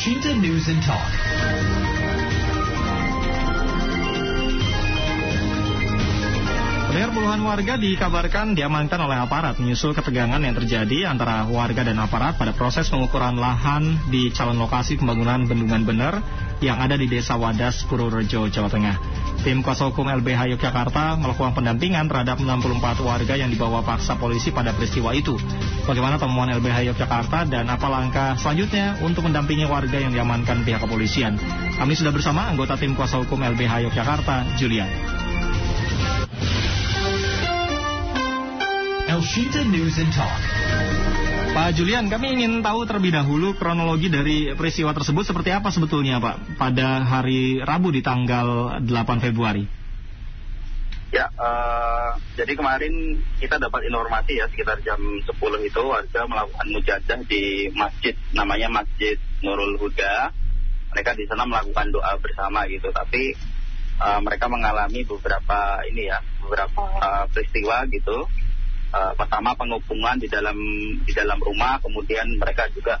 Shinta News and Talk. Pendengar puluhan warga dikabarkan diamankan oleh aparat menyusul ketegangan yang terjadi antara warga dan aparat pada proses pengukuran lahan di calon lokasi pembangunan bendungan bener yang ada di Desa Wadas, Purworejo, Jawa Tengah. Tim kuasa hukum LBH Yogyakarta melakukan pendampingan terhadap 64 warga yang dibawa paksa polisi pada peristiwa itu. Bagaimana temuan LBH Yogyakarta dan apa langkah selanjutnya untuk mendampingi warga yang diamankan pihak kepolisian? Kami sudah bersama anggota tim kuasa hukum LBH Yogyakarta, Julian. El Shinta News and Talk. Pak Julian, kami ingin tahu terlebih dahulu kronologi dari peristiwa tersebut seperti apa sebetulnya Pak pada hari Rabu di tanggal 8 Februari. Ya, uh, jadi kemarin kita dapat informasi ya sekitar jam 10 itu warga melakukan mujadah di masjid namanya Masjid Nurul Huda. Mereka di sana melakukan doa bersama gitu, tapi uh, mereka mengalami beberapa ini ya beberapa uh, peristiwa gitu uh, pertama pengupungan di dalam di dalam rumah, kemudian mereka juga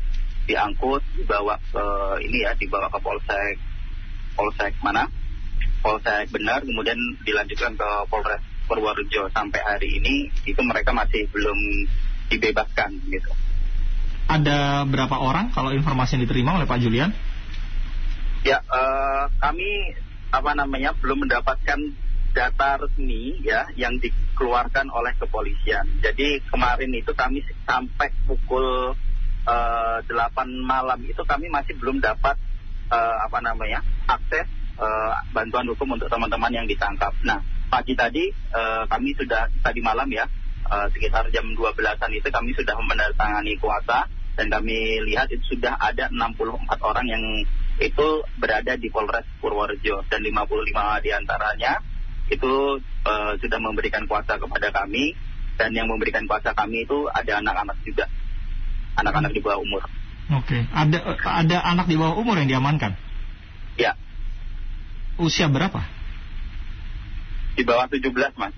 diangkut dibawa ke ini ya dibawa ke polsek polsek mana polsek benar, kemudian dilanjutkan ke polres Purworejo sampai hari ini itu mereka masih belum dibebaskan gitu. Ada berapa orang kalau informasi yang diterima oleh Pak Julian? Ya, uh, kami apa namanya belum mendapatkan data resmi ya yang dikeluarkan oleh kepolisian. Jadi kemarin itu kami sampai pukul uh, 8 malam itu kami masih belum dapat uh, apa namanya akses uh, bantuan hukum untuk teman-teman yang ditangkap. Nah pagi tadi uh, kami sudah tadi malam ya uh, sekitar jam 12-an itu kami sudah menandatangani kuasa dan kami lihat itu sudah ada 64 orang yang itu berada di Polres Purworejo dan 55 di antaranya itu uh, sudah memberikan kuasa kepada kami dan yang memberikan kuasa kami itu ada anak-anak juga anak-anak di bawah umur. Oke, okay. ada ada anak di bawah umur yang diamankan? Ya. Usia berapa? Di bawah 17, Mas.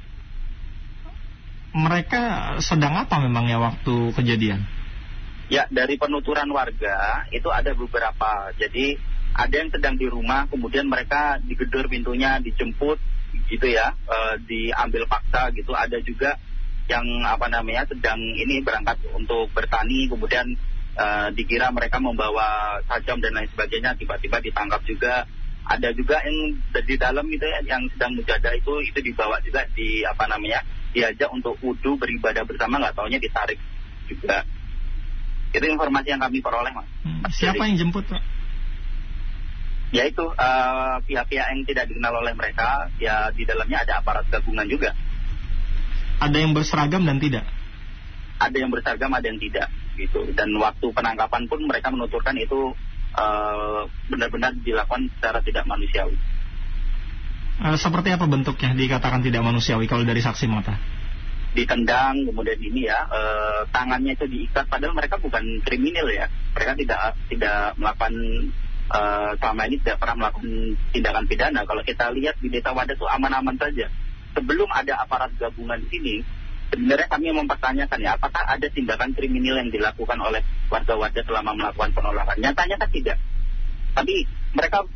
Mereka sedang apa memangnya waktu kejadian? Ya, dari penuturan warga itu ada beberapa. Jadi ada yang sedang di rumah, kemudian mereka digedor pintunya, dijemput, gitu ya e, diambil paksa gitu ada juga yang apa namanya sedang ini berangkat untuk bertani kemudian e, dikira mereka membawa sajam dan lain sebagainya tiba-tiba ditangkap juga ada juga yang di dalam gitu ya yang sedang mujadah itu itu dibawa juga di apa namanya diajak untuk wudhu beribadah bersama nggak taunya ditarik juga itu informasi yang kami peroleh mas. Hmm, siapa yang jemput pak? Ya itu uh, pihak-pihak yang tidak dikenal oleh mereka ya di dalamnya ada aparat gabungan juga. Ada yang berseragam dan tidak? Ada yang berseragam ada yang tidak gitu. Dan waktu penangkapan pun mereka menuturkan itu uh, benar-benar dilakukan secara tidak manusiawi. Uh, seperti apa bentuknya dikatakan tidak manusiawi kalau dari saksi mata? Ditendang kemudian ini ya uh, tangannya itu diikat padahal mereka bukan kriminal ya. Mereka tidak tidak melakukan uh, selama ini tidak pernah melakukan tindakan pidana. Kalau kita lihat di Desa Wadah itu aman-aman saja. Sebelum ada aparat gabungan di sini, sebenarnya kami mempertanyakan ya, apakah ada tindakan kriminal yang dilakukan oleh warga Wadah selama melakukan penolakan? Nyatanya kan tidak. Tapi mereka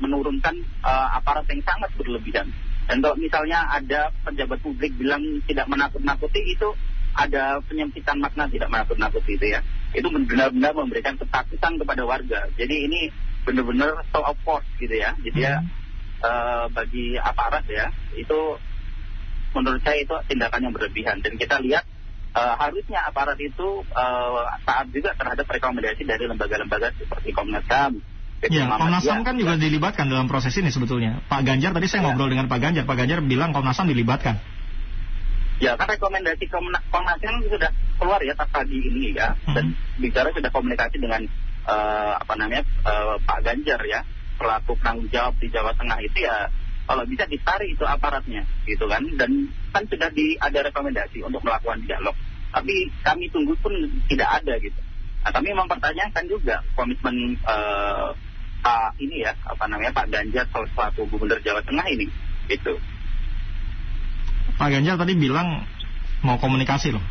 menurunkan uh, aparat yang sangat berlebihan. Dan kalau misalnya ada pejabat publik bilang tidak menakut-nakuti itu ada penyempitan makna tidak menakut-nakuti itu ya. Itu benar-benar memberikan ketakutan kepada warga. Jadi ini benar-benar show of force gitu ya. Jadi ya uh, bagi aparat ya itu menurut saya itu tindakan yang berlebihan dan kita lihat uh, harusnya aparat itu uh, taat juga terhadap rekomendasi dari lembaga-lembaga seperti Komnas HAM. Ya, Komnas HAM kan juga dilibatkan dalam proses ini sebetulnya. Pak Ganjar tadi saya ya. ngobrol dengan Pak Ganjar, Pak Ganjar bilang Komnas HAM dilibatkan. Ya, kan rekomendasi Komnas HAM sudah keluar ya pagi ini ya, hmm. dan bicara sudah komunikasi dengan uh, apa namanya uh, Pak Ganjar ya pelaku penanggung jawab di Jawa Tengah itu ya kalau bisa ditarik itu aparatnya gitu kan. Dan kan sudah di ada rekomendasi untuk melakukan dialog. Tapi kami tunggu pun tidak ada gitu. Nah kami mempertanyakan juga komitmen uh, Pak ini ya apa namanya Pak Ganjar selaku Gubernur Jawa Tengah ini itu Pak Ganjar tadi bilang mau komunikasi loh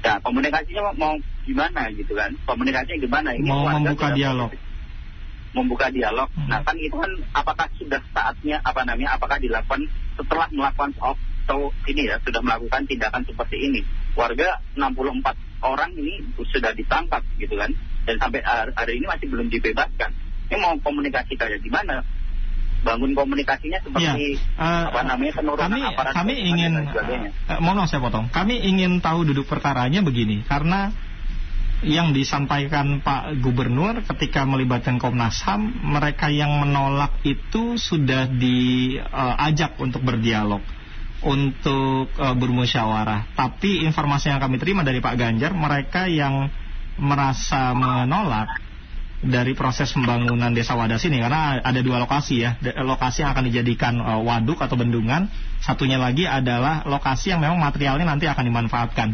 Ya, komunikasinya mau gimana gitu kan? Komunikasinya gimana? Ini Mau membuka dialog. membuka dialog. Hmm. Nah kan itu kan apakah sudah saatnya apa namanya? Apakah dilakukan setelah melakukan atau ini ya sudah melakukan tindakan seperti ini? Warga 64 orang ini sudah ditangkap gitu kan? Dan sampai hari hari ini masih belum dibebaskan. Ini mau komunikasi kayak gimana? Bangun komunikasinya seperti Eh, apa namanya penurunan kami aparat kami ingin eh, mohon saya potong. Kami ingin tahu duduk perkaranya begini karena yang disampaikan Pak Gubernur ketika melibatkan Komnas HAM mereka yang menolak itu sudah diajak untuk berdialog untuk eh, bermusyawarah. Tapi informasi yang kami terima dari Pak Ganjar mereka yang merasa menolak dari proses pembangunan desa Wadas ini karena ada dua lokasi ya De- lokasi yang akan dijadikan eh, waduk atau bendungan satunya lagi adalah lokasi yang memang materialnya nanti akan dimanfaatkan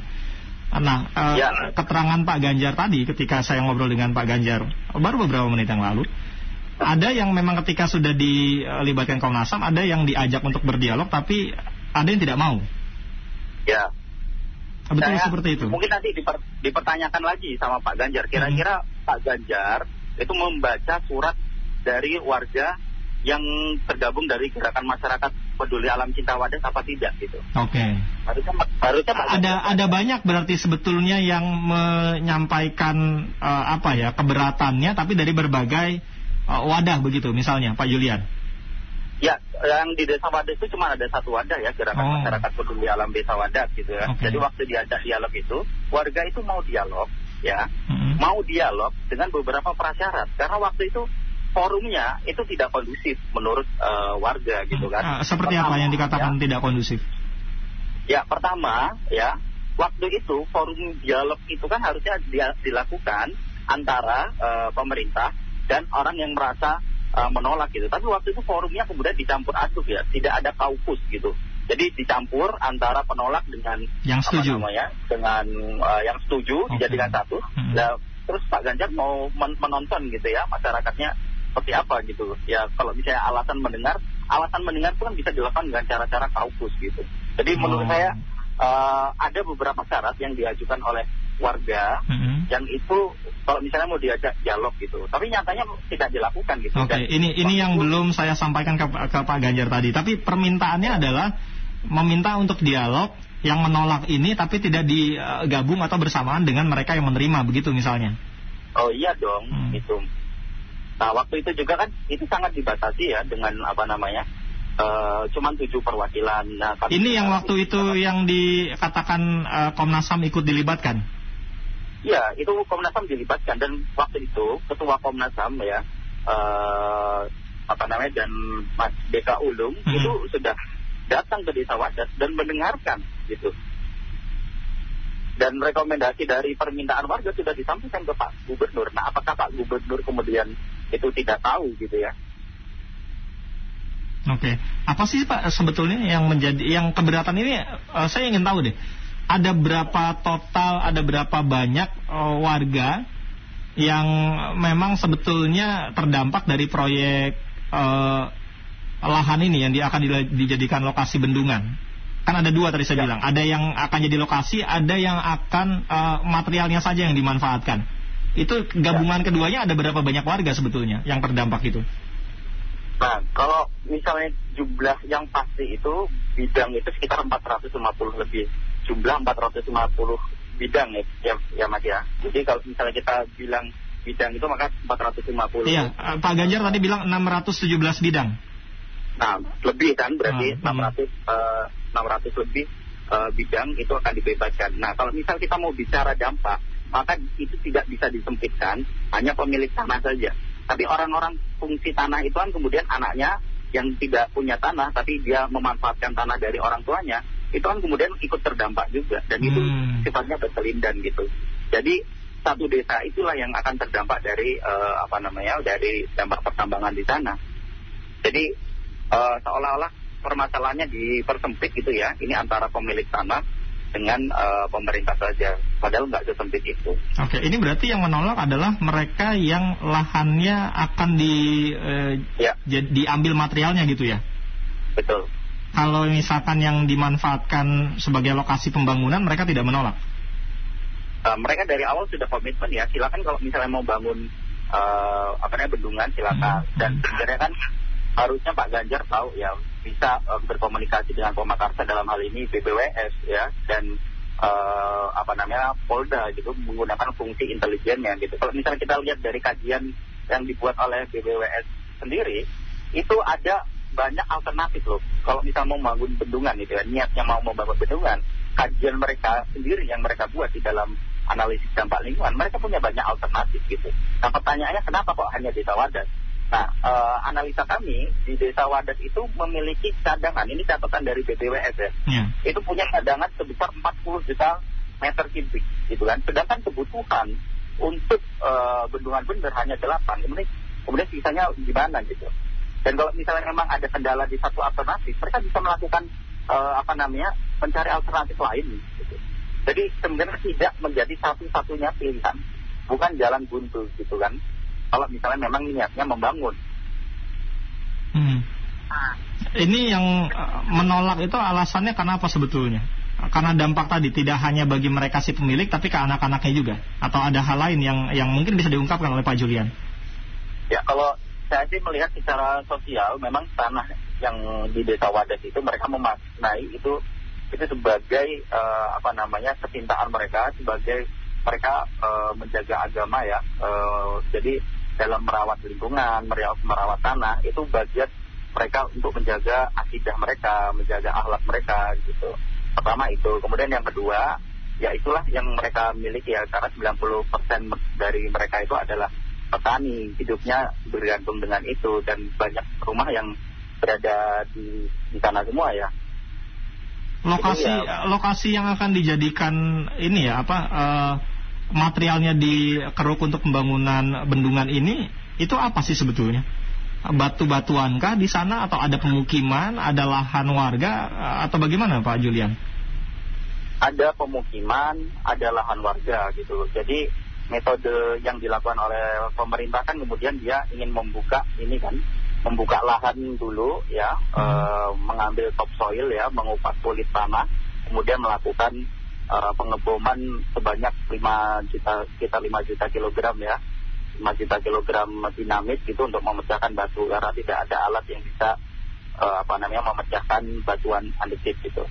nah eh, Ya. keterangan Pak Ganjar tadi ketika saya ngobrol dengan Pak Ganjar baru beberapa menit yang lalu ada yang memang ketika sudah dilibatkan Komnas HAM ada yang diajak untuk berdialog tapi ada yang tidak mau Ya. betul Saya- seperti itu Mungkin nanti diper- dipertanyakan lagi sama Pak Ganjar. Kira-kira Hmm. Pak Ganjar itu membaca surat dari warga yang tergabung dari gerakan masyarakat peduli alam cinta wadas apa tidak gitu. oke Harusnya harusnya ada ada banyak berarti sebetulnya yang menyampaikan eh, apa ya keberatannya tapi dari berbagai eh, wadah begitu misalnya Pak Julian. Ya, yang di Desa Wadas itu cuma ada satu wadah ya, gerakan Oh. masyarakat peduli alam Desa Wadas gitu ya. Oke. Jadi waktu diajak dialog itu, warga itu mau dialog ya, Mm-mm. mau dialog dengan beberapa prasyarat karena waktu itu forumnya itu tidak kondusif menurut eh, warga gitu kan. Ah, seperti apa Pertama, yang dikatakan tidak kondusif? Ya, ya pertama ya waktu itu forum dialog itu kan harusnya dia dilakukan antara eh, pemerintah dan orang yang merasa eh, menolak gitu. Tapi waktu itu forumnya kemudian dicampur aduk ya, tidak ada kaukus gitu. Jadi dicampur antara penolak dengan Yang setuju. apa namanya dengan eh, yang setuju Oke. dijadikan satu. Hmm. Nah, terus Pak Ganjar mau men- menonton gitu ya masyarakatnya seperti apa gitu. Ya kalau misalnya alasan mendengar, alasan mendengar itu kan bisa dilakukan dengan cara-cara kaukus gitu. Jadi menurut Oh. saya eh, ada beberapa syarat yang diajukan oleh warga Mm-mm. yang itu kalau misalnya mau diajak dialog gitu. Tapi nyatanya tidak dilakukan gitu. Oke, Dan ini ini yang belum saya sampaikan ke, ke Pak Ganjar tadi. Tapi permintaannya adalah meminta untuk dialog yang menolak ini tapi tidak digabung atau bersamaan dengan mereka yang menerima begitu misalnya. Oh iya dong, Hmm. itu. Nah waktu itu juga kan itu sangat dibatasi ya dengan apa namanya, eh cuman tujuh perwakilan. Nah, Ini yang waktu itu yang dikatakan eh, Komnas HAM ikut dilibatkan. Iya, itu Komnas HAM dilibatkan dan waktu itu ketua Komnas HAM ya, eh apa namanya dan Mas BK Ulum Hmm. itu sudah datang ke Desa Wadas dan mendengarkan gitu. Dan rekomendasi dari permintaan warga sudah disampaikan ke Pak Gubernur. Nah, apakah Pak Gubernur kemudian itu tidak tahu gitu ya? Oke, apa sih Pak sebetulnya yang menjadi yang keberatan ini? eh, saya ingin tahu deh. Ada berapa total, ada berapa banyak eh, warga yang memang sebetulnya terdampak dari proyek eh, lahan ini yang akan dijadikan lokasi bendungan? Kan ada dua tadi saya Ya. bilang. Ada yang akan jadi lokasi, ada yang akan eh, materialnya saja yang dimanfaatkan. Itu gabungan keduanya ada berapa banyak warga sebetulnya yang terdampak itu? Nah, kalau misalnya jumlah yang pasti itu bidang itu sekitar 450 lebih. Jumlah 450 bidang ya, ya, ya Mas ya. Jadi kalau misalnya kita bilang bidang itu maka 450. Iya, eh, Pak Ganjar tadi bilang 617 bidang. Nah, lebih kan berarti Ah, 600 eh, 600 lebih eh, bidang itu akan dibebaskan. Nah, kalau misal kita mau bicara dampak, maka itu tidak bisa disempitkan hanya pemilik tanah saja. Tapi orang-orang fungsi tanah itu kan kemudian anaknya yang tidak punya tanah tapi dia memanfaatkan tanah dari orang tuanya, itu kan kemudian ikut terdampak juga dan itu Hmm. sifatnya berkelindan gitu. Jadi satu desa itulah yang akan terdampak dari eh, apa namanya dari dampak pertambangan di sana. Jadi eh, seolah-olah permasalahannya dipersempit gitu ya. Ini antara pemilik tanah dengan eh, pemerintah saja. Padahal nggak sesempit itu. Oke, ini berarti yang menolak adalah mereka yang lahannya akan di eh, Ya, diambil materialnya gitu ya. betul. Kalau misalkan yang dimanfaatkan sebagai lokasi pembangunan mereka tidak menolak. uh, mereka dari awal sudah komitmen ya silakan kalau misalnya mau bangun uh, apa namanya bendungan silakan Hmm. dan sebenarnya kan harusnya Pak Ganjar tahu ya bisa uh, berkomunikasi dengan Pemakarsa dalam hal ini BBWS ya dan uh, apa namanya Polda gitu menggunakan fungsi intelijennya gitu. Kalau misalnya kita lihat dari kajian yang dibuat oleh BBWS sendiri itu ada banyak alternatif loh. Kalau misalnya mau bangun bendungan gitu ya, niatnya mau membangun bendungan, kajian mereka sendiri yang mereka buat di dalam analisis dampak lingkungan, mereka punya banyak alternatif gitu. Nah pertanyaannya kenapa kok hanya desa Wadas? Nah, eh, analisa kami di desa Wadas itu memiliki cadangan, ini catatan dari BPWS ya, Ya. itu punya cadangan sebesar 40 juta meter kubik gitu kan. Sedangkan kebutuhan untuk eh, bendungan bener hanya 8. Kemudian kemudian sisanya gimana gitu. Dan kalau misalnya memang ada kendala di satu alternatif, mereka bisa melakukan eh, apa namanya mencari alternatif lain. Gitu. Jadi sebenarnya tidak menjadi satu-satunya pilihan, bukan jalan buntu gitu kan. Kalau misalnya memang niatnya membangun. Hmm. Ini yang uh, menolak itu alasannya karena apa sebetulnya? Karena dampak tadi tidak hanya bagi mereka si pemilik tapi ke anak-anaknya juga atau ada hal lain yang yang mungkin bisa diungkapkan oleh Pak Julian. Ya kalau saya sih melihat secara sosial memang tanah yang di desa Wadas itu mereka memaknai itu itu sebagai eh, apa namanya kecintaan mereka sebagai mereka eh, menjaga agama ya Eh, jadi dalam merawat lingkungan merawat, merawat tanah itu bagian mereka untuk menjaga akidah mereka menjaga akhlak mereka gitu. Pertama itu. Kemudian yang kedua ya itulah yang mereka miliki ya karena 90% dari mereka itu adalah petani. Hidupnya bergantung dengan itu dan banyak rumah yang berada di di sana semua ya. Lokasi ya. lokasi yang akan dijadikan ini ya apa eh, materialnya dikeruk untuk pembangunan bendungan ini itu apa sih sebetulnya? Batu-batuankah di sana atau ada pemukiman, ada lahan warga atau bagaimana Pak Julian? ada pemukiman ada lahan warga gitu jadi metode yang dilakukan oleh pemerintah kan kemudian dia ingin membuka ini kan membuka lahan dulu ya eh, mengambil topsoil ya mengupas kulit tanah kemudian melakukan eh, pengeboman sebanyak 5 juta sekitar 5 juta kilogram ya 5 juta kilogram dinamit gitu untuk memecahkan batu karena tidak ada alat yang bisa eh, apa namanya memecahkan batuan andesit gitu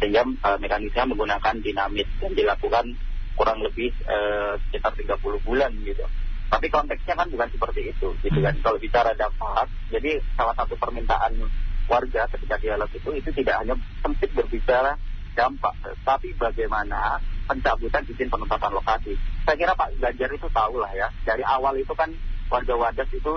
sehingga eh, mekanisme menggunakan dinamit dan dilakukan kurang lebih eh, sekitar 30 bulan gitu. Tapi konteksnya kan bukan seperti itu, gitu kan. Kalau bicara dampak, jadi salah satu permintaan warga ketika dialog itu itu tidak hanya sempit berbicara dampak, tapi bagaimana pencabutan izin penetapan lokasi. Saya kira Pak Ganjar itu tahu lah ya, dari awal itu kan warga Wadas itu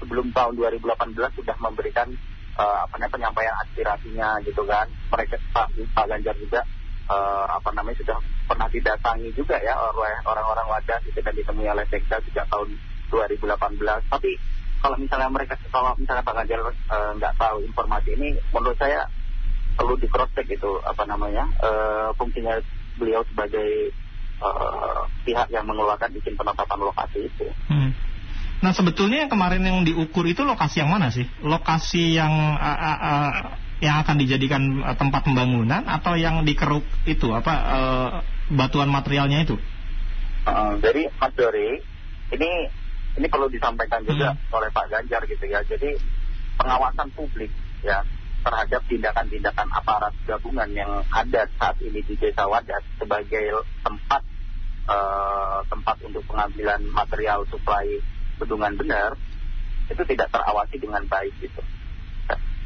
sebelum tahun 2018 sudah memberikan eh, apa namanya penyampaian aspirasinya gitu kan. Mereka Pak, Pak Ganjar juga eh, apa namanya sudah pernah didatangi juga ya oleh orang-orang Wadas itu dan ditemui oleh Sekda sejak tahun 2018. Tapi kalau misalnya mereka kalau misalnya Pak Ganjar eh, nggak tahu informasi ini, menurut saya perlu di cross check itu apa namanya eh, fungsinya beliau sebagai eh, pihak yang mengeluarkan izin penetapan lokasi itu. Hmm. Nah sebetulnya yang kemarin yang diukur itu lokasi yang mana sih? Lokasi yang uh, uh, uh, yang akan dijadikan uh, tempat pembangunan atau yang dikeruk itu apa uh, batuan materialnya itu? Uh, jadi Mas Dori, ini ini perlu disampaikan juga oleh Pak Ganjar gitu ya. Jadi pengawasan publik ya terhadap tindakan-tindakan aparat gabungan yang ada saat ini di Desa Wadas sebagai tempat eh, tempat untuk pengambilan material suplai bendungan benar itu tidak terawasi dengan baik gitu.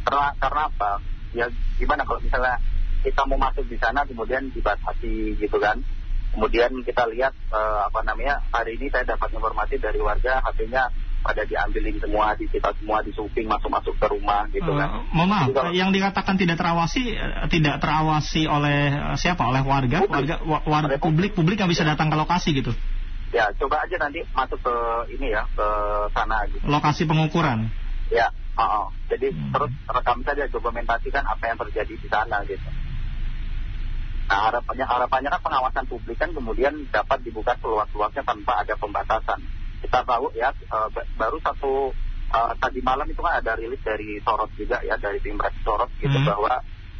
Karena karena apa? Ya gimana kalau misalnya kita mau masuk di sana kemudian dibatasi gitu kan? Kemudian kita lihat eh, apa namanya hari ini saya dapat informasi dari warga HP-nya pada diambilin semua, disita semua, disuping masuk-masuk ke rumah gitu kan. Uh, mohon maaf, Jadi kalau- yang dikatakan tidak terawasi uh, tidak terawasi oleh uh, siapa? Oleh warga, Publik. warga, wa- warga publik, publik yang bisa datang ke lokasi gitu. Ya coba aja nanti masuk ke ini ya ke sana gitu. Lokasi pengukuran. Ya, uh-uh. jadi Hmm. terus rekam saja dokumentasikan apa yang terjadi di sana gitu. Nah harapannya harapannya kan pengawasan publik kan kemudian dapat dibuka seluas-luasnya tanpa ada pembatasan. Kita tahu ya ba- baru satu eh, tadi malam itu kan ada rilis dari Sorot juga ya dari tim Red Sorot gitu Hmm. bahwa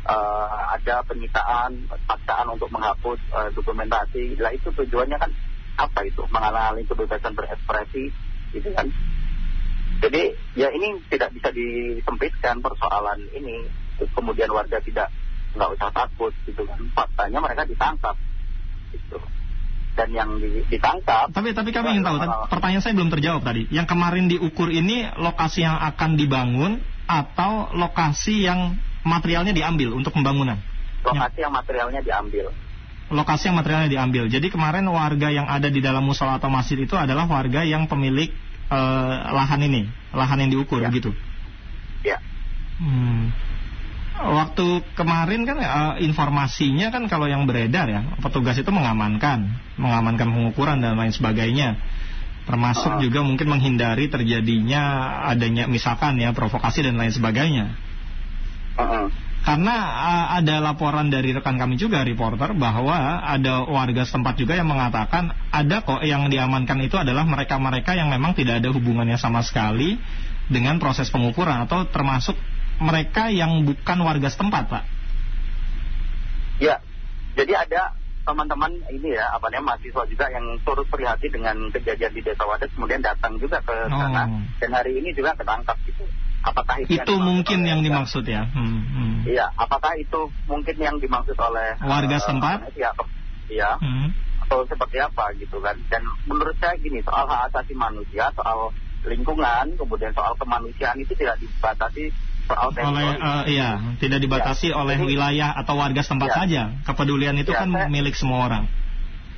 uh, ada penyitaan, paksaan untuk menghapus uh, dokumentasi. Lah itu tujuannya kan apa itu? Menghalangi kebebasan berekspresi, gitu kan? Jadi ya ini tidak bisa disempitkan persoalan ini. Kemudian warga tidak nggak usah takut gitu kan. Faktanya mereka ditangkap gitu. Dan yang ditangkap. Tapi tapi kami ingin tahu. Uh, pertanyaan saya belum terjawab tadi. Yang kemarin diukur ini lokasi yang akan dibangun atau lokasi yang materialnya diambil untuk pembangunan? Lokasi yang materialnya diambil. Lokasi yang materialnya diambil. Jadi kemarin warga yang ada di dalam musola atau masjid itu adalah warga yang pemilik uh, lahan ini, lahan yang diukur ya. gitu. Ya. Hmm. Waktu kemarin kan uh, informasinya kan kalau yang beredar ya, petugas itu mengamankan, mengamankan pengukuran dan lain sebagainya. Termasuk uh. juga mungkin menghindari terjadinya adanya misalkan ya provokasi dan lain sebagainya. Uh -uh. Karena uh, ada laporan dari rekan kami juga reporter bahwa ada warga setempat juga yang mengatakan ada kok yang diamankan itu adalah mereka-mereka yang memang tidak ada hubungannya sama sekali dengan proses pengukuran atau termasuk mereka yang bukan warga setempat, Pak. Ya, jadi ada teman-teman ini ya apa namanya mahasiswa juga yang turut prihatin dengan kejadian di Desa Wadas kemudian datang juga ke sana oh. dan hari ini juga ketangkap gitu. Apakah itu, itu yang mungkin yang dimaksud ya? Hmm, hmm. Iya, apakah itu mungkin yang dimaksud oleh warga uh, setempat? Iya, iya. Hmm. Atau seperti apa gitu kan? Dan menurut saya gini soal hak asasi manusia, soal lingkungan, kemudian soal kemanusiaan itu tidak dibatasi oleh uh, iya tidak dibatasi ya. oleh Jadi, wilayah atau warga setempat ya. saja kepedulian itu ya, kan saya, milik semua orang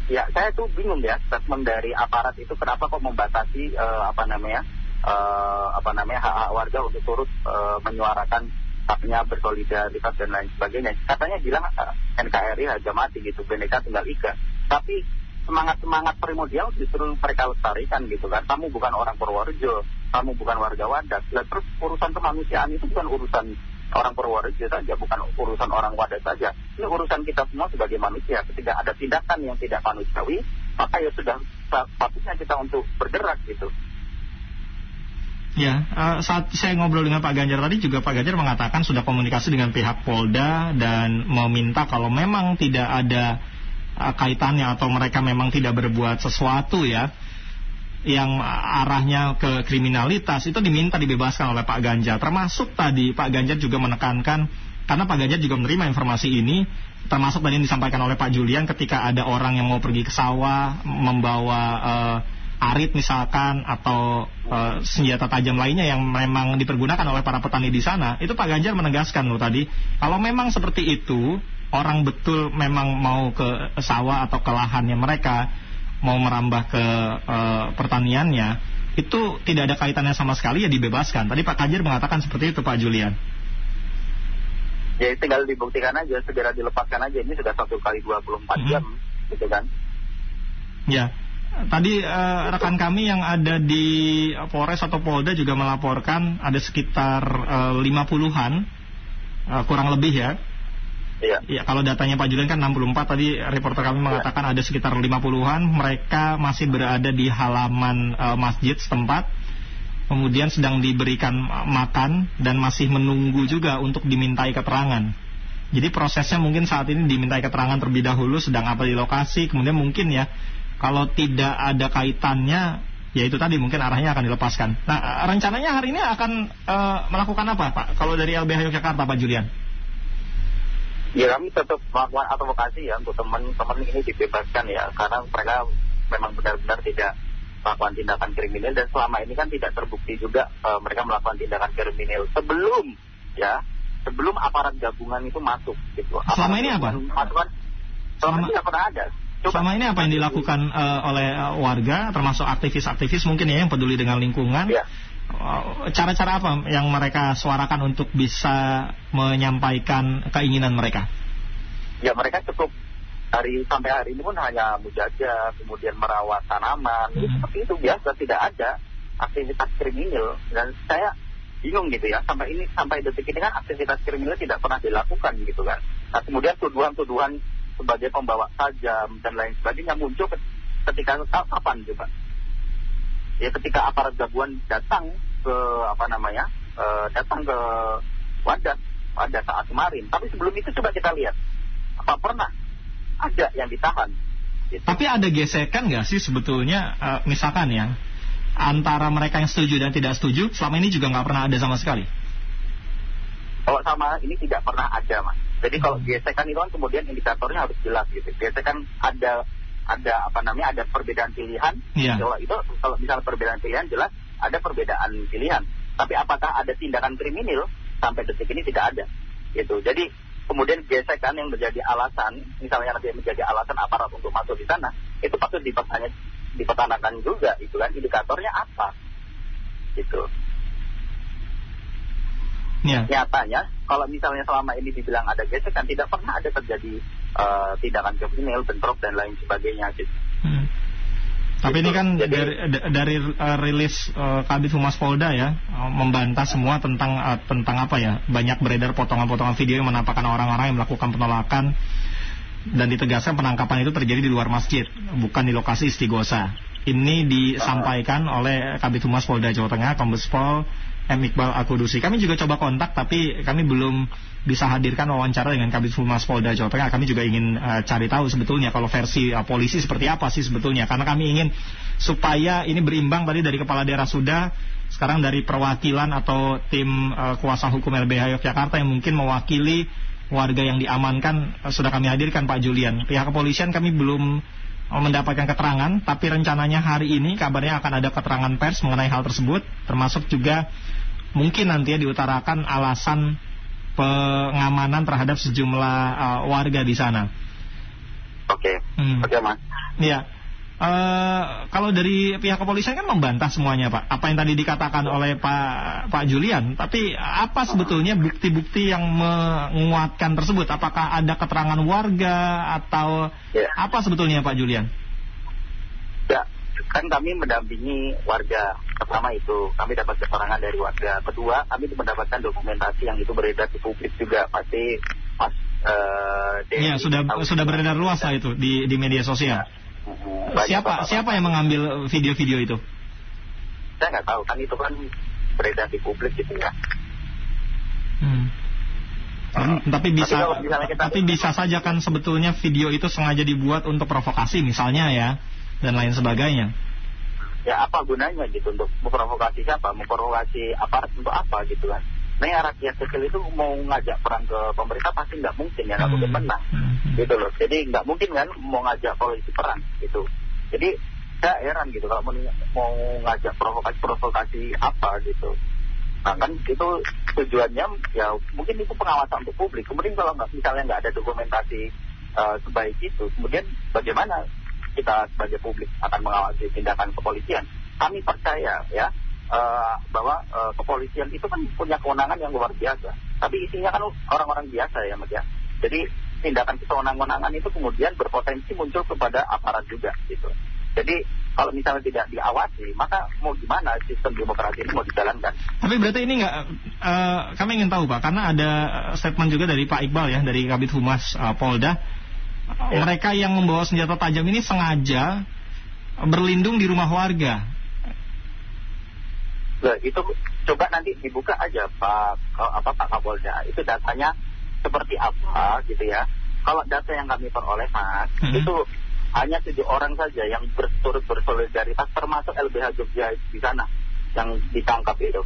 ya saya tuh bingung ya statement dari aparat itu kenapa kok membatasi uh, apa namanya uh, apa namanya hak-hak warga untuk turut uh, menyuarakan haknya bersolidaritas dan lain sebagainya. Katanya bilang uh, NKRI harga mati gitu, Bhinneka Tunggal Ika. Tapi semangat-semangat primordial justru mereka lestarikan gitu kan. Kamu bukan orang Purworejo, kamu bukan warga Wadas. Dan terus urusan kemanusiaan itu bukan urusan orang Purworejo saja, bukan urusan orang Wadas saja. Ini urusan kita semua sebagai manusia. Ketika ada tindakan yang tidak manusiawi, maka ya sudah sepatutnya kita untuk bergerak gitu. Ya, uh, saat saya ngobrol dengan Pak Ganjar tadi juga Pak Ganjar mengatakan sudah komunikasi dengan pihak Polda dan meminta kalau memang tidak ada uh, kaitannya atau mereka memang tidak berbuat sesuatu ya yang arahnya ke kriminalitas itu diminta dibebaskan oleh Pak Ganjar. Termasuk tadi Pak Ganjar juga menekankan karena Pak Ganjar juga menerima informasi ini termasuk tadi yang disampaikan oleh Pak Julian ketika ada orang yang mau pergi ke sawah membawa uh, arit misalkan atau uh, senjata tajam lainnya yang memang dipergunakan oleh para petani di sana, itu Pak Ganjar menegaskan loh tadi, kalau memang seperti itu, orang betul memang mau ke sawah atau ke lahannya mereka, mau merambah ke uh, pertaniannya, itu tidak ada kaitannya sama sekali ya dibebaskan. Tadi Pak Ganjar mengatakan seperti itu Pak Julian. Ya tinggal dibuktikan aja, segera dilepaskan aja. Ini sudah satu kali 24 -hmm. jam, gitu kan. Ya, Tadi uh, rekan kami yang ada di Polres atau Polda juga melaporkan ada sekitar uh, 50-an uh, kurang lebih ya. Iya. Ya, kalau datanya Pak Julian kan 64 tadi reporter kami iya. mengatakan ada sekitar 50-an mereka masih berada di halaman uh, masjid setempat kemudian sedang diberikan makan dan masih menunggu juga untuk dimintai keterangan. Jadi prosesnya mungkin saat ini dimintai keterangan terlebih dahulu sedang apa di lokasi kemudian mungkin ya kalau tidak ada kaitannya, ya itu tadi mungkin arahnya akan dilepaskan. Nah, rencananya hari ini akan uh, melakukan apa, Pak? Kalau dari LBH Yogyakarta, Pak Julian? Ya kami tetap melakukan advokasi ya untuk teman-teman ini dibebaskan ya, karena mereka memang benar-benar tidak melakukan tindakan kriminal dan selama ini kan tidak terbukti juga uh, mereka melakukan tindakan kriminal sebelum ya sebelum aparat gabungan itu masuk gitu. Selama ini apa? Masukan, selama, selama ini tidak pernah ada. Selama ini apa yang dilakukan uh, oleh uh, warga, termasuk aktivis-aktivis mungkin ya yang peduli dengan lingkungan? Ya. Cara-cara apa yang mereka suarakan untuk bisa menyampaikan keinginan mereka? Ya mereka cukup hari sampai hari ini pun hanya menjaga, kemudian merawat tanaman, hmm. seperti itu biasa, tidak ada aktivitas kriminal. Dan saya bingung gitu ya, sampai ini sampai detik ini kan aktivitas kriminal tidak pernah dilakukan gitu kan. Nah kemudian tuduhan-tuduhan sebagai pembawa tajam dan lain sebagainya muncul ketika kapan juga ya ketika aparat gabungan datang ke apa namanya uh, datang ke Wadat pada saat kemarin. Tapi sebelum itu coba kita lihat, apa pernah ada yang ditahan? Gitu. Tapi ada gesekan nggak sih sebetulnya, uh, misalkan ya, antara mereka yang setuju dan tidak setuju, selama ini juga nggak pernah ada sama sekali? Kalau sama ini tidak pernah ada, mas. Jadi kalau hmm. gesekan itu kan kemudian indikatornya harus jelas gitu. Gesekan ada ada apa namanya ada perbedaan pilihan. Yeah. Kalau itu kalau misalnya perbedaan pilihan jelas ada perbedaan pilihan. Tapi apakah ada tindakan kriminal sampai detik ini tidak ada. Gitu. Jadi kemudian gesekan yang menjadi alasan, misalnya nanti menjadi alasan aparat untuk masuk di sana, itu patut dipertanya, dipertanyakan juga, itu kan indikatornya apa, gitu. Ya. Nyatanya, kalau misalnya selama ini dibilang ada gesekan, tidak pernah ada terjadi uh, tindakan kriminal, bentrok dan lain sebagainya, gitu. Hmm. Tapi ini kan Jadi, dari, dari uh, rilis uh, Kabit Humas Polda ya uh, membantah semua tentang uh, tentang apa ya banyak beredar potongan-potongan video yang menampakkan orang-orang yang melakukan penolakan dan ditegaskan penangkapan itu terjadi di luar masjid bukan di lokasi istighosa. Ini disampaikan oleh Kabit Humas Polda Jawa Tengah Kombes Pol M. Iqbal Akudusi. Kami juga coba kontak tapi kami belum bisa hadirkan wawancara dengan Kabit Humas Polda Jawa Tengah. Kami juga ingin uh, cari tahu sebetulnya kalau versi uh, polisi seperti apa sih sebetulnya. Karena kami ingin supaya ini berimbang tadi dari kepala daerah sudah, sekarang dari perwakilan atau tim uh, kuasa hukum LBH Yogyakarta yang mungkin mewakili warga yang diamankan uh, sudah kami hadirkan Pak Julian. Pihak kepolisian kami belum mendapatkan keterangan, tapi rencananya hari ini kabarnya akan ada keterangan pers mengenai hal tersebut, termasuk juga mungkin nanti ya diutarakan alasan pengamanan terhadap sejumlah uh, warga di sana. Oke, okay. hmm. oke okay, mas. Iya. Uh, kalau dari pihak kepolisian kan membantah semuanya pak, apa yang tadi dikatakan oleh Pak Pak Julian. Tapi apa sebetulnya bukti-bukti yang menguatkan tersebut? Apakah ada keterangan warga atau yeah. apa sebetulnya Pak Julian? Ya, kan kami mendampingi warga pertama itu kami dapat keterangan dari warga kedua kami mendapatkan dokumentasi yang itu beredar di publik juga pasti pas uh, ya sudah sudah beredar luas lah itu di di media sosial ya. Siapa bapak, siapa yang mengambil video-video itu? Saya nggak tahu kan itu kan beredar di publik gitu ya hmm. Uh, tapi bisa tapi, kita tapi bisa saja kan sebetulnya video itu sengaja dibuat untuk provokasi misalnya ya dan lain sebagainya. Ya apa gunanya gitu untuk memprovokasi siapa? Memprovokasi aparat untuk apa gitu kan? Nah ya rakyat kecil itu mau ngajak perang ke pemerintah pasti nggak mungkin ya nggak hmm. mungkin menang hmm. gitu loh. Jadi nggak mungkin kan mau ngajak polisi perang gitu jadi saya heran gitu kalau mau, ngajak provokasi provokasi apa gitu nah kan itu tujuannya ya mungkin itu pengawasan untuk publik kemudian kalau nggak misalnya nggak ada dokumentasi uh, sebaik itu kemudian bagaimana kita sebagai publik akan mengawasi tindakan kepolisian. Kami percaya ya uh, bahwa uh, kepolisian itu kan punya kewenangan yang luar biasa. Tapi isinya kan orang-orang biasa ya Mas ya. Jadi tindakan kewenangan itu kemudian berpotensi muncul kepada aparat juga gitu. Jadi kalau misalnya tidak diawasi, maka mau gimana sistem demokrasi ini mau dijalankan? Tapi berarti ini nggak, uh, kami ingin tahu Pak, karena ada statement juga dari Pak Iqbal ya, dari Kabit Humas uh, Polda, ya. mereka yang membawa senjata tajam ini sengaja berlindung di rumah warga. Nah, itu coba nanti dibuka aja Pak apa Pak Kapolda. Itu datanya seperti apa gitu ya. Kalau data yang kami peroleh Mas, hmm. itu hanya tujuh orang saja yang berturut bersolidaritas termasuk LBH Jogja di sana yang ditangkap itu.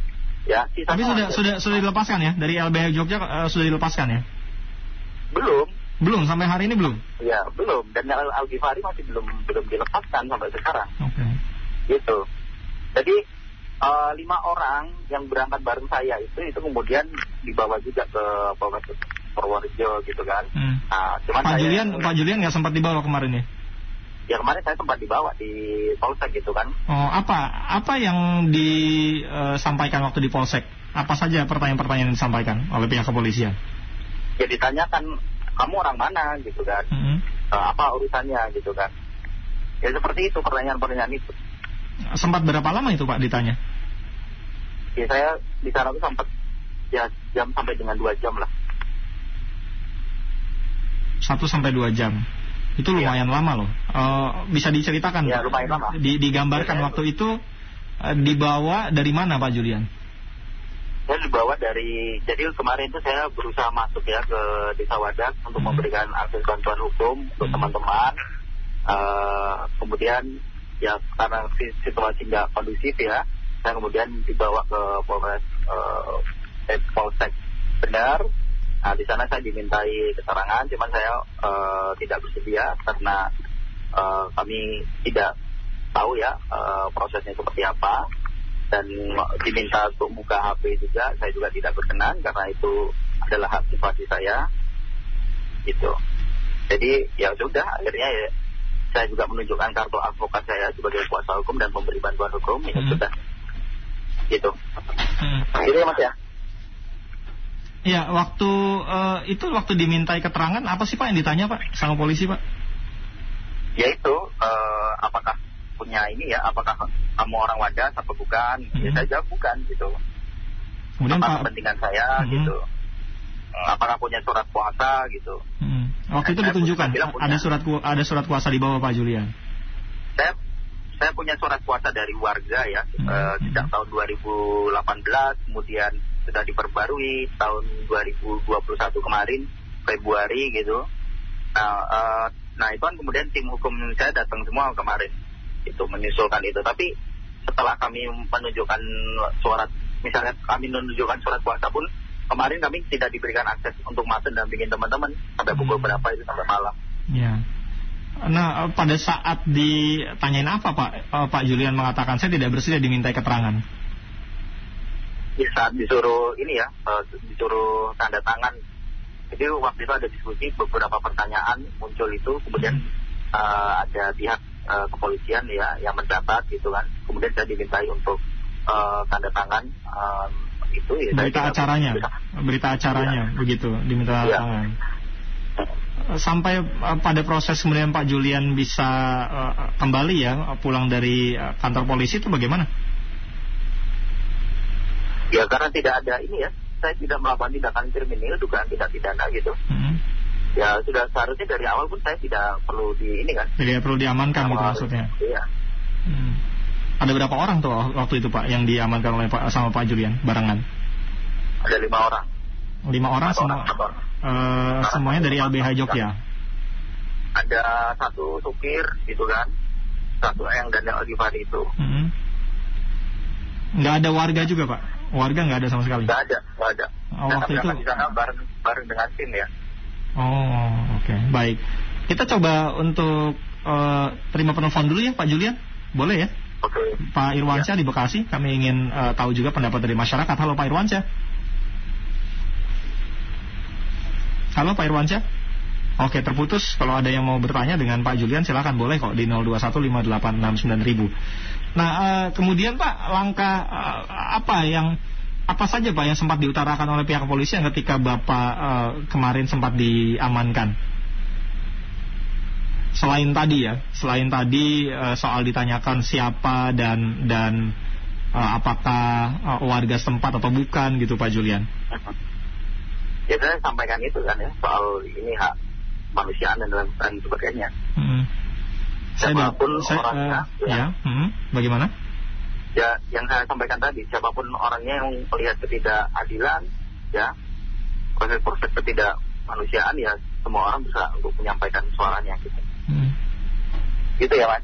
Ya, Tapi sudah sudah sudah dilepaskan ya dari LBH Jogja uh, sudah dilepaskan ya? Belum, belum sampai hari ini belum? Ya belum dan Al, Ghifari masih belum belum dilepaskan sampai sekarang. Oke. Okay. Gitu. Jadi uh, lima orang yang berangkat bareng saya itu itu kemudian dibawa juga ke Polres Purworejo gitu kan. Hmm. Nah, cuman Pak saya, Julian Pak Julian nggak sempat dibawa kemarin ya? Ya kemarin saya sempat dibawa di Polsek gitu kan. Oh apa apa yang disampaikan waktu di Polsek? Apa saja pertanyaan-pertanyaan yang disampaikan oleh pihak kepolisian? Ya ditanyakan kamu orang mana gitu kan mm-hmm. uh, apa urusannya gitu kan ya seperti itu pertanyaan-pertanyaan itu sempat berapa lama itu pak ditanya ya saya di sana tuh sempat ya jam sampai dengan dua jam lah satu sampai dua jam itu iya. lumayan ya. lama loh uh, bisa diceritakan ya, lumayan lama. Di, digambarkan ya, waktu itu uh, dibawa dari mana pak Julian saya dibawa dari jadi kemarin itu saya berusaha masuk ya ke Desa Wadak untuk Hmm. memberikan akses bantuan hukum untuk Hmm. teman-teman. Eh, kemudian ya karena si- situasi nggak kondusif ya, saya kemudian dibawa ke Polres eh, Polsek Benar. Nah di sana saya dimintai keterangan, cuman saya eh, tidak bersedia karena eh, kami tidak tahu ya eh, prosesnya seperti apa. Dan diminta untuk buka HP juga saya juga tidak berkenan karena itu adalah hak privasi saya. Gitu. Jadi ya sudah akhirnya ya saya juga menunjukkan kartu advokat saya sebagai kuasa hukum dan pemberi bantuan hukum ini Hmm. sudah. Gitu. Hmm. gitu ya mas ya Ya, waktu eh, itu waktu dimintai keterangan apa sih Pak yang ditanya Pak sama polisi Pak? yaitu eh, apakah punya ini ya apakah kamu orang wadas apa bukan ya Hmm. saya jawab bukan gitu Kemudian apa Pak kepentingan saya Hmm. gitu Eh, apakah punya surat puasa gitu Hmm. Waktu itu Saya ditunjukkan punya. ada surat ku- ada surat kuasa di bawah Pak Julian. saya saya punya surat kuasa dari warga ya Hmm. eh, sejak tahun 2018 kemudian sudah diperbarui tahun 2021 kemarin Februari gitu nah eh, nah itu kan kemudian tim hukum saya datang semua kemarin itu menyusulkan itu tapi setelah kami menunjukkan surat misalnya kami menunjukkan surat kuasa pun kemarin kami tidak diberikan akses untuk masuk dan bikin teman-teman sampai pukul Hmm. berapa itu sampai malam Ya. Nah, eh, pada saat ditanyain apa Pak? Eh, Pak Julian mengatakan saya tidak bersedia dimintai keterangan. Di saat disuruh ini ya eh, disuruh tanda tangan jadi waktu itu ada diskusi beberapa pertanyaan muncul itu kemudian eh, ada pihak eh, kepolisian ya yang mendapat gitu kan kemudian saya dimintai untuk eh, tanda tangan eh, itu ya saya Berita tidak acaranya, bisa. berita acaranya begitu diminta Iya. tangan. Sampai pada proses kemudian Pak Julian bisa eh, kembali ya pulang dari eh, kantor polisi itu bagaimana? Ya karena tidak ada ini ya saya tidak melakukan tindakan kriminal dugaan tidak pidana gitu Hmm. ya sudah seharusnya dari awal pun saya tidak perlu di ini kan Jadi perlu diamankan gitu maksudnya. iya Hmm. Ada berapa orang tuh waktu itu Pak yang diamankan oleh Pak sama Pak Julian barengan? ada lima orang Lima orang semua orang, eh, semuanya dari LBH Jogja. ada satu supir gitu kan satu yang Daniel Alifari itu Hmm. Nggak ada warga juga Pak? Warga nggak ada sama sekali? nggak ada nggak ada Oh, Dan waktu kami itu- di sana bareng bareng dengan tim ya Oh, oke, baik. Kita coba untuk eh, terima penelpon dulu ya, Pak Julian. Boleh ya? oke Pak Irwansyah di Bekasi, kami ingin eh, tahu juga pendapat dari masyarakat. Halo Pak Irwansyah. Halo Pak Irwansyah. Oke, terputus. Kalau ada yang mau bertanya dengan Pak Julian, silakan boleh kok di 0215869000. Nah, eh, kemudian Pak, langkah eh, apa yang apa saja Pak yang sempat diutarakan oleh pihak kepolisian ketika Bapak eh, kemarin sempat diamankan? Selain tadi ya, selain tadi soal ditanyakan siapa dan dan apakah warga setempat atau bukan gitu Pak Julian. ya saya sampaikan itu kan ya soal ini hak manusiaan dan lain sebagainya Hmm. Siapa pun saya orangnya, eh, ya. ya, hmm, bagaimana? ya yang saya sampaikan tadi siapa pun orangnya yang melihat ketidakadilan ya proses-proses ketidakmanusiaan ya semua orang bisa untuk menyampaikan suaranya gitu Hmm. gitu ya mas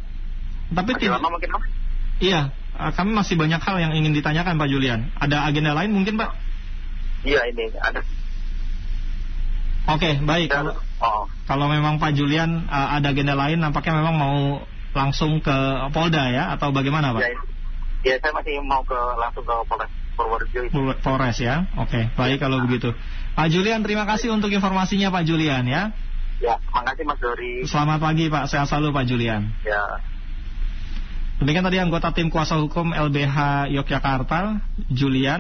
Tapi masih tidak, lama mungkin mas iya, eh, kami masih banyak hal yang ingin ditanyakan Pak Julian. Ada agenda lain mungkin Pak? iya ini ada Oke, baik. ada Kalau, oh kalau memang Pak Julian eh, ada agenda lain, nampaknya memang mau langsung ke Polda ya, atau bagaimana Pak? ya, ya saya masih mau ke langsung ke Polres Purworejo Polres ya. Oke, baik kalau begitu. Pak Julian, terima kasih untuk informasinya Pak Julian ya. ya makasih mas Dori Selamat pagi Pak, sehat selalu Pak Julian. ya Demikian tadi anggota tim kuasa hukum LBH Yogyakarta, Julian.